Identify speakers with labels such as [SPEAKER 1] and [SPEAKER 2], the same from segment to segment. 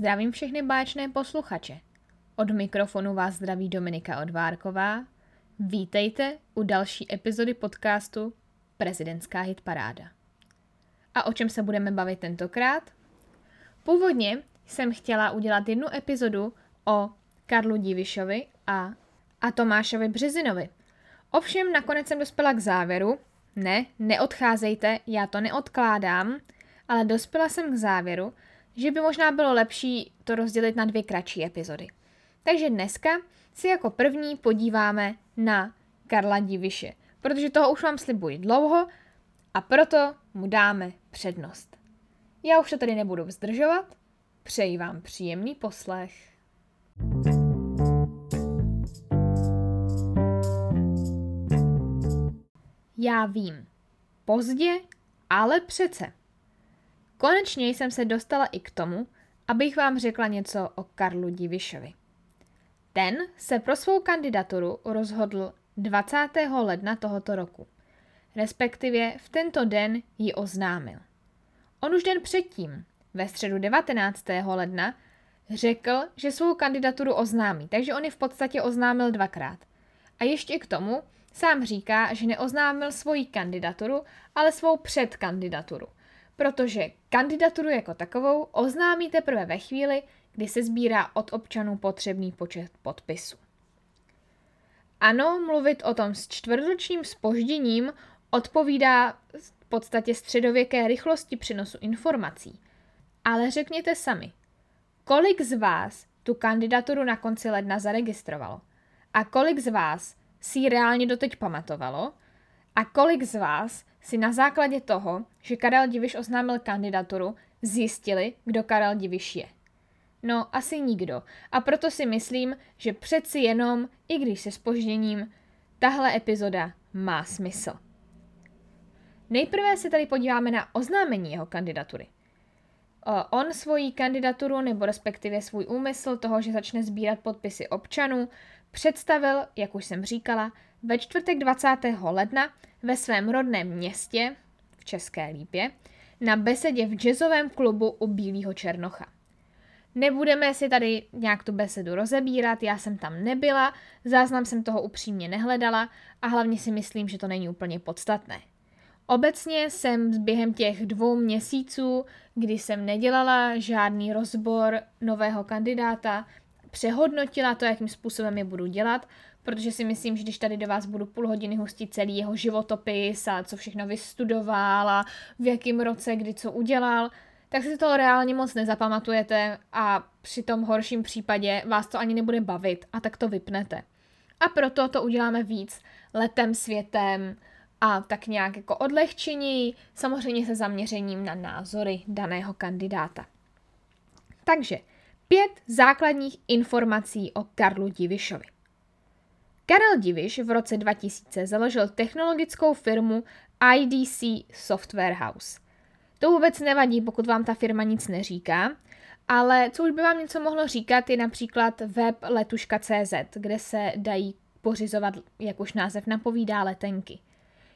[SPEAKER 1] Zdravím všechny báječné posluchače. Od mikrofonu vás zdraví Dominika Odvárková. Vítejte u další epizody podcastu Prezidentská hitparáda. A o čem se budeme bavit tentokrát? Původně jsem chtěla udělat jednu epizodu o Karlu Divišovi a, a Tomášovi Březinovi. Ovšem nakonec jsem dospěla k závěru, ne, neodcházejte, já to neodkládám, ale dospěla jsem k závěru, že by možná bylo lepší to rozdělit na dvě kratší epizody. Takže dneska si jako první podíváme na Karla Diviše, protože toho už vám slibuji dlouho a proto mu dáme přednost. Já už to tady nebudu vzdržovat, přeji vám příjemný poslech. Já vím. Pozdě, ale přece. Konečně jsem se dostala i k tomu, abych vám řekla něco o Karlu Divišovi. Ten se pro svou kandidaturu rozhodl 20. ledna tohoto roku. Respektive v tento den ji oznámil. On už den předtím, ve středu 19. ledna, řekl, že svou kandidaturu oznámí, takže on ji v podstatě oznámil dvakrát. A ještě k tomu sám říká, že neoznámil svoji kandidaturu, ale svou předkandidaturu – protože kandidaturu jako takovou oznámí teprve ve chvíli, kdy se sbírá od občanů potřebný počet podpisů. Ano, mluvit o tom s čtvrtročním spožděním odpovídá v podstatě středověké rychlosti přenosu informací. Ale řekněte sami, kolik z vás tu kandidaturu na konci ledna zaregistrovalo? A kolik z vás si ji reálně doteď pamatovalo? A kolik z vás si na základě toho, že Karel Diviš oznámil kandidaturu, zjistili, kdo Karel Diviš je. No, asi nikdo. A proto si myslím, že přeci jenom, i když se spožděním, tahle epizoda má smysl. Nejprve se tady podíváme na oznámení jeho kandidatury. On svoji kandidaturu, nebo respektive svůj úmysl toho, že začne sbírat podpisy občanů, představil, jak už jsem říkala, ve čtvrtek 20. ledna ve svém rodném městě v České Lípě na besedě v jazzovém klubu u Bílého Černocha. Nebudeme si tady nějak tu besedu rozebírat, já jsem tam nebyla, záznam jsem toho upřímně nehledala a hlavně si myslím, že to není úplně podstatné. Obecně jsem během těch dvou měsíců, kdy jsem nedělala žádný rozbor nového kandidáta, přehodnotila to, jakým způsobem je budu dělat protože si myslím, že když tady do vás budu půl hodiny hustit celý jeho životopis a co všechno vystudoval a v jakém roce kdy co udělal, tak si to reálně moc nezapamatujete a při tom horším případě vás to ani nebude bavit a tak to vypnete. A proto to uděláme víc letem světem a tak nějak jako odlehčení, samozřejmě se zaměřením na názory daného kandidáta. Takže pět základních informací o Karlu Divišovi. Karel Diviš v roce 2000 založil technologickou firmu IDC Software House. To vůbec nevadí, pokud vám ta firma nic neříká, ale co už by vám něco mohlo říkat, je například web letuška.cz, kde se dají pořizovat, jak už název napovídá, letenky.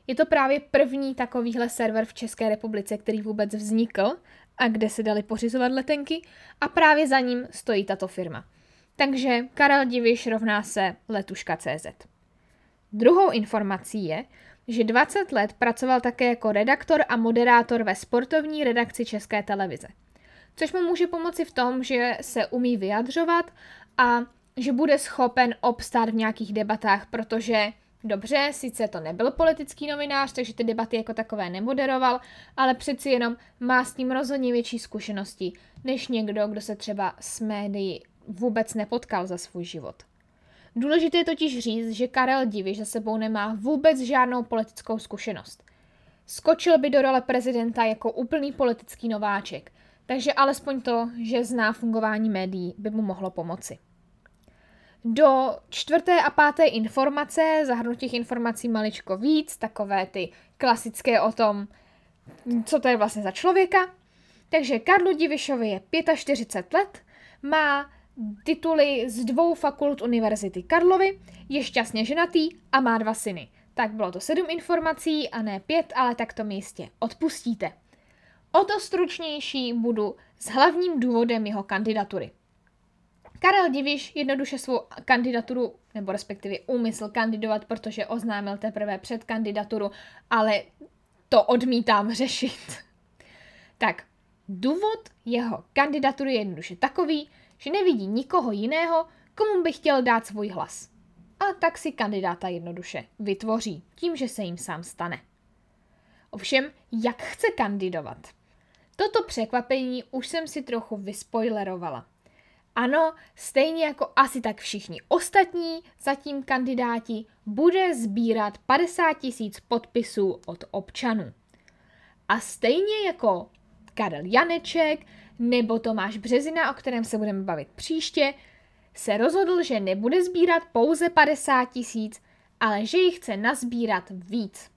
[SPEAKER 1] Je to právě první takovýhle server v České republice, který vůbec vznikl a kde se dali pořizovat letenky a právě za ním stojí tato firma. Takže Karel Diviš rovná se letuška.cz. Druhou informací je, že 20 let pracoval také jako redaktor a moderátor ve sportovní redakci České televize. Což mu může pomoci v tom, že se umí vyjadřovat a že bude schopen obstát v nějakých debatách, protože dobře, sice to nebyl politický novinář, takže ty debaty jako takové nemoderoval, ale přeci jenom má s tím rozhodně větší zkušenosti než někdo, kdo se třeba s médií vůbec nepotkal za svůj život. Důležité je totiž říct, že Karel Diviš za sebou nemá vůbec žádnou politickou zkušenost. Skočil by do role prezidenta jako úplný politický nováček, takže alespoň to, že zná fungování médií, by mu mohlo pomoci. Do čtvrté a páté informace, zahrnu těch informací maličko víc, takové ty klasické o tom, co to je vlastně za člověka. Takže Karlu Divišovi je 45 let, má tituly z dvou fakult Univerzity Karlovy, je šťastně ženatý a má dva syny. Tak bylo to sedm informací a ne pět, ale tak to mi jistě odpustíte. O to stručnější budu s hlavním důvodem jeho kandidatury. Karel Diviš jednoduše svou kandidaturu, nebo respektive úmysl kandidovat, protože oznámil teprve před kandidaturu, ale to odmítám řešit. Tak, důvod jeho kandidatury je jednoduše takový, že nevidí nikoho jiného, komu by chtěl dát svůj hlas. A tak si kandidáta jednoduše vytvoří, tím, že se jim sám stane. Ovšem, jak chce kandidovat? Toto překvapení už jsem si trochu vyspoilerovala. Ano, stejně jako asi tak všichni ostatní zatím kandidáti bude sbírat 50 tisíc podpisů od občanů. A stejně jako Karel Janeček nebo Tomáš Březina, o kterém se budeme bavit příště, se rozhodl, že nebude sbírat pouze 50 tisíc, ale že jich chce nazbírat víc.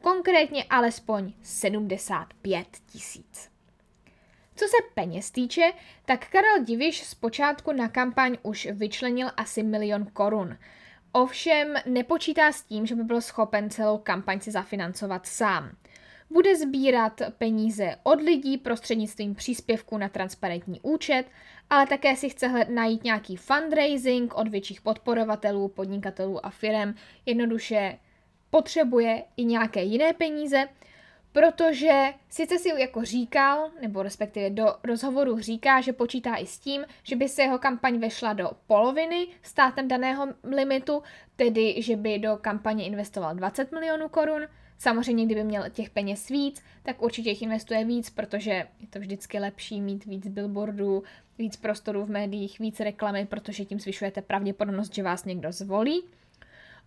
[SPEAKER 1] Konkrétně alespoň 75 tisíc. Co se peněz týče, tak Karel Diviš zpočátku na kampaň už vyčlenil asi milion korun. Ovšem nepočítá s tím, že by byl schopen celou kampaň si zafinancovat sám. Bude sbírat peníze od lidí prostřednictvím příspěvku na transparentní účet, ale také si chce najít nějaký fundraising od větších podporovatelů, podnikatelů a firm. Jednoduše potřebuje i nějaké jiné peníze, protože sice si jako říkal, nebo respektive do rozhovoru říká, že počítá i s tím, že by se jeho kampaň vešla do poloviny státem daného limitu, tedy že by do kampaně investoval 20 milionů korun. Samozřejmě, kdyby měl těch peněz víc, tak určitě jich investuje víc, protože je to vždycky lepší mít víc billboardů, víc prostoru v médiích, víc reklamy, protože tím zvyšujete pravděpodobnost, že vás někdo zvolí.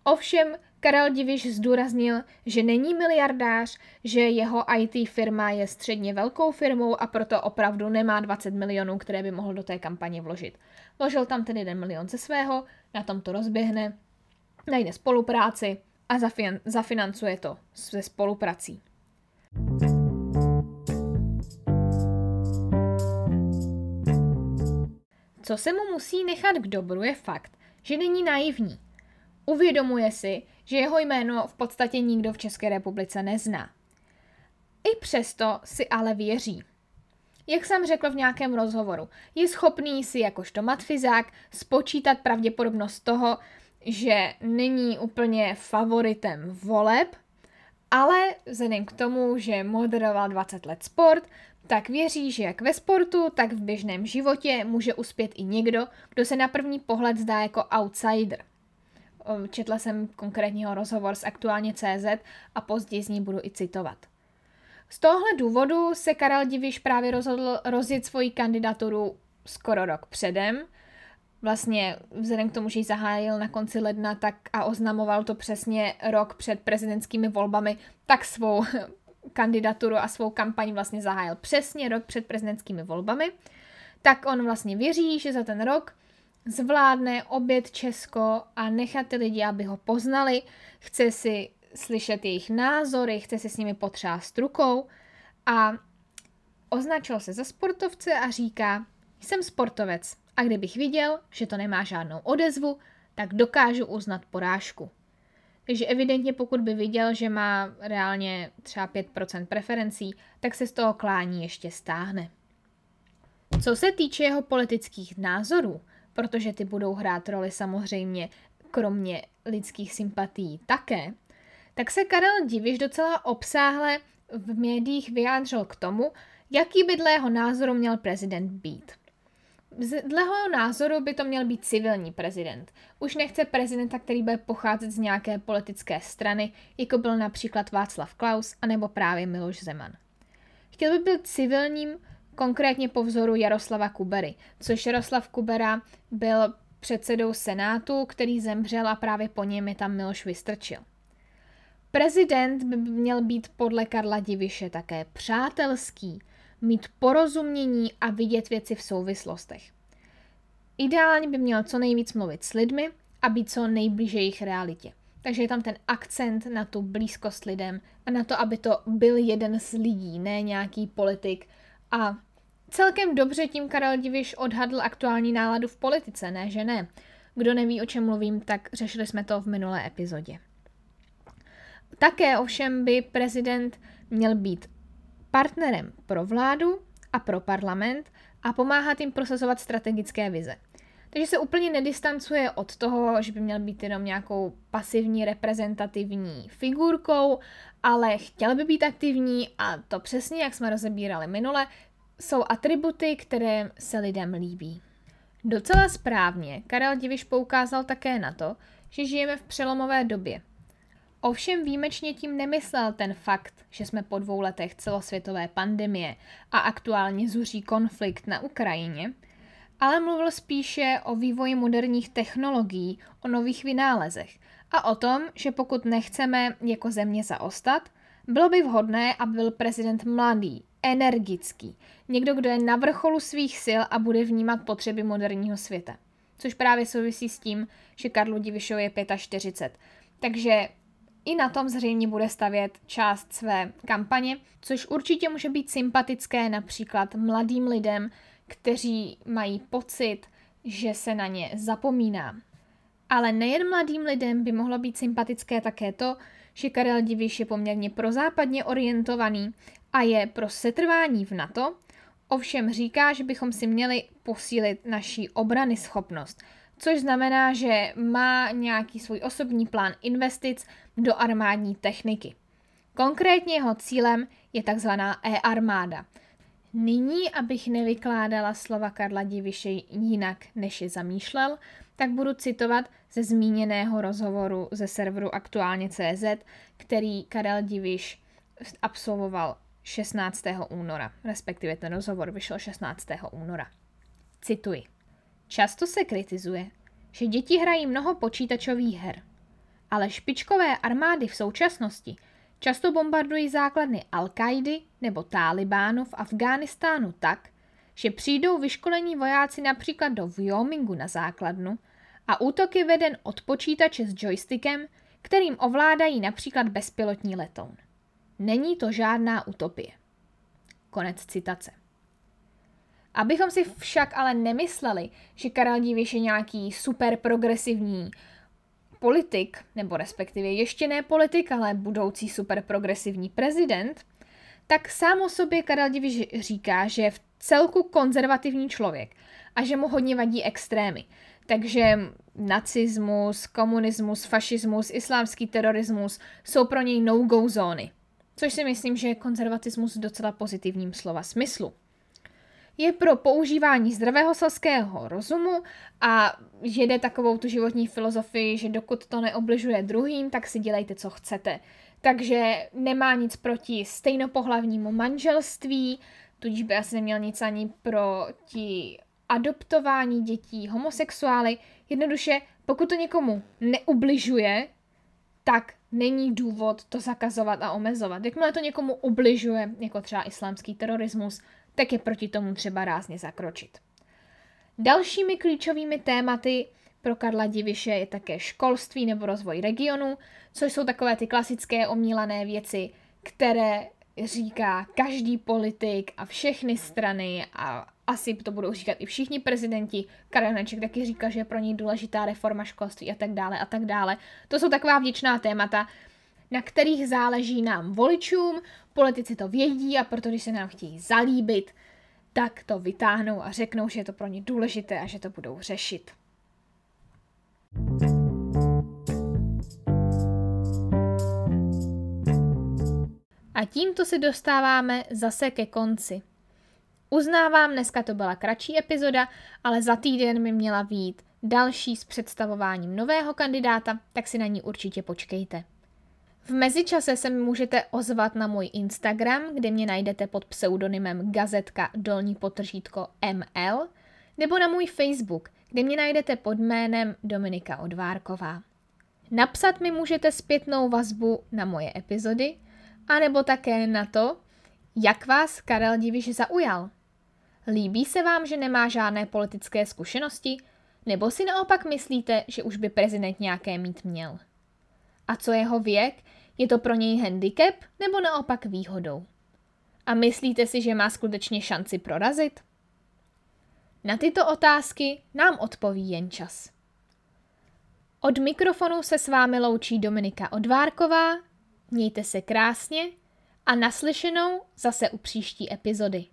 [SPEAKER 1] Ovšem Karel Diviš zdůraznil, že není miliardář, že jeho IT firma je středně velkou firmou a proto opravdu nemá 20 milionů, které by mohl do té kampaně vložit. Vložil tam ten jeden milion ze svého, na tom to rozběhne, najde spolupráci a zafin- zafinancuje to se spoluprací. Co se mu musí nechat k dobru je fakt, že není naivní. Uvědomuje si, že jeho jméno v podstatě nikdo v České republice nezná. I přesto si ale věří. Jak jsem řekl v nějakém rozhovoru, je schopný si jakožto matfizák spočítat pravděpodobnost toho, že není úplně favoritem voleb, ale vzhledem k tomu, že moderoval 20 let sport, tak věří, že jak ve sportu, tak v běžném životě může uspět i někdo, kdo se na první pohled zdá jako outsider. Četla jsem konkrétního rozhovor s aktuálně CZ a později z ní budu i citovat. Z tohle důvodu se Karel Diviš právě rozhodl rozjet svoji kandidaturu skoro rok předem. Vlastně vzhledem k tomu, že ji zahájil na konci ledna tak a oznamoval to přesně rok před prezidentskými volbami, tak svou kandidaturu a svou kampaň vlastně zahájil přesně rok před prezidentskými volbami. Tak on vlastně věří, že za ten rok zvládne obět Česko a nechat ty lidi, aby ho poznali, chce si slyšet jejich názory, chce si s nimi potřást rukou a označil se za sportovce a říká, jsem sportovec a kdybych viděl, že to nemá žádnou odezvu, tak dokážu uznat porážku. Takže evidentně pokud by viděl, že má reálně třeba 5% preferencí, tak se z toho klání ještě stáhne. Co se týče jeho politických názorů, protože ty budou hrát roli samozřejmě kromě lidských sympatí také, tak se Karel Diviš docela obsáhle v médiích vyjádřil k tomu, jaký by dle jeho názoru měl prezident být. Dle jeho názoru by to měl být civilní prezident. Už nechce prezidenta, který bude pocházet z nějaké politické strany, jako byl například Václav Klaus anebo právě Miloš Zeman. Chtěl by být civilním, konkrétně po vzoru Jaroslava Kubery, což Jaroslav Kubera byl předsedou Senátu, který zemřel a právě po něm je tam Miloš Vystrčil. Prezident by měl být podle Karla Diviše také přátelský, mít porozumění a vidět věci v souvislostech. Ideálně by měl co nejvíc mluvit s lidmi a být co nejblíže jejich realitě. Takže je tam ten akcent na tu blízkost lidem a na to, aby to byl jeden z lidí, ne nějaký politik. A celkem dobře tím Karel Diviš odhadl aktuální náladu v politice, ne že ne. Kdo neví, o čem mluvím, tak řešili jsme to v minulé epizodě. Také ovšem by prezident měl být partnerem pro vládu a pro parlament a pomáhat jim prosazovat strategické vize. Takže se úplně nedistancuje od toho, že by měl být jenom nějakou pasivní reprezentativní figurkou, ale chtěl by být aktivní a to přesně, jak jsme rozebírali minule, jsou atributy, které se lidem líbí. Docela správně Karel Diviš poukázal také na to, že žijeme v přelomové době. Ovšem výjimečně tím nemyslel ten fakt, že jsme po dvou letech celosvětové pandemie a aktuálně zuří konflikt na Ukrajině, ale mluvil spíše o vývoji moderních technologií, o nových vynálezech a o tom, že pokud nechceme jako země zaostat, bylo by vhodné, aby byl prezident mladý, energický, někdo, kdo je na vrcholu svých sil a bude vnímat potřeby moderního světa. Což právě souvisí s tím, že Karlu Divišovi je 45. Takže i na tom zřejmě bude stavět část své kampaně, což určitě může být sympatické například mladým lidem, kteří mají pocit, že se na ně zapomíná. Ale nejen mladým lidem by mohlo být sympatické také to, že Karel Diviš je poměrně prozápadně orientovaný a je pro setrvání v NATO, ovšem říká, že bychom si měli posílit naší obrany schopnost, což znamená, že má nějaký svůj osobní plán investic do armádní techniky. Konkrétně jeho cílem je takzvaná e-armáda. Nyní, abych nevykládala slova Karla Diviše jinak, než je zamýšlel, tak budu citovat ze zmíněného rozhovoru ze serveru aktuálně CZ, který Karel Diviš absolvoval 16. února, respektive ten rozhovor vyšel 16. února. Cituji. Často se kritizuje, že děti hrají mnoho počítačových her, ale špičkové armády v současnosti často bombardují základny al nebo Talibánu v Afghánistánu tak, že přijdou vyškolení vojáci například do Wyomingu na základnu a útoky veden od počítače s joystickem, kterým ovládají například bezpilotní letoun. Není to žádná utopie. Konec citace. Abychom si však ale nemysleli, že Karel Díviš je nějaký super progresivní politik, nebo respektive ještě ne politik, ale budoucí super progresivní prezident, tak sám o sobě Karel Diviš říká, že je v celku konzervativní člověk a že mu hodně vadí extrémy. Takže nacismus, komunismus, fašismus, islámský terorismus jsou pro něj no-go zóny. Což si myslím, že je konzervatismus v docela pozitivním slova smyslu. Je pro používání zdravého selského rozumu a jede takovou tu životní filozofii, že dokud to neobližuje druhým, tak si dělejte, co chcete. Takže nemá nic proti stejnopohlavnímu manželství, tudíž by asi neměl nic ani proti adoptování dětí, homosexuály. Jednoduše, pokud to někomu neubližuje, tak není důvod to zakazovat a omezovat. Jakmile to někomu ubližuje, jako třeba islámský terorismus, tak je proti tomu třeba rázně zakročit. Dalšími klíčovými tématy pro Karla Diviše je také školství nebo rozvoj regionu, což jsou takové ty klasické omílané věci, které říká každý politik a všechny strany a asi to budou říkat i všichni prezidenti. Karel Neček taky říká, že je pro něj důležitá reforma školství a tak dále a tak dále. To jsou taková vděčná témata, na kterých záleží nám voličům, politici to vědí a proto, když se nám chtějí zalíbit, tak to vytáhnou a řeknou, že je to pro ně důležité a že to budou řešit. A tímto se dostáváme zase ke konci. Uznávám, dneska to byla kratší epizoda, ale za týden mi měla výjít další s představováním nového kandidáta, tak si na ní určitě počkejte. V mezičase se mi můžete ozvat na můj Instagram, kde mě najdete pod pseudonymem gazetka dolní potržítko ML, nebo na můj Facebook, kde mě najdete pod jménem Dominika Odvárková. Napsat mi můžete zpětnou vazbu na moje epizody, anebo také na to, jak vás Karel Diviš zaujal. Líbí se vám, že nemá žádné politické zkušenosti? Nebo si naopak myslíte, že už by prezident nějaké mít měl? A co jeho věk? Je to pro něj handicap nebo naopak výhodou? A myslíte si, že má skutečně šanci prorazit? Na tyto otázky nám odpoví jen čas. Od mikrofonu se s vámi loučí Dominika Odvárková, mějte se krásně a naslyšenou zase u příští epizody.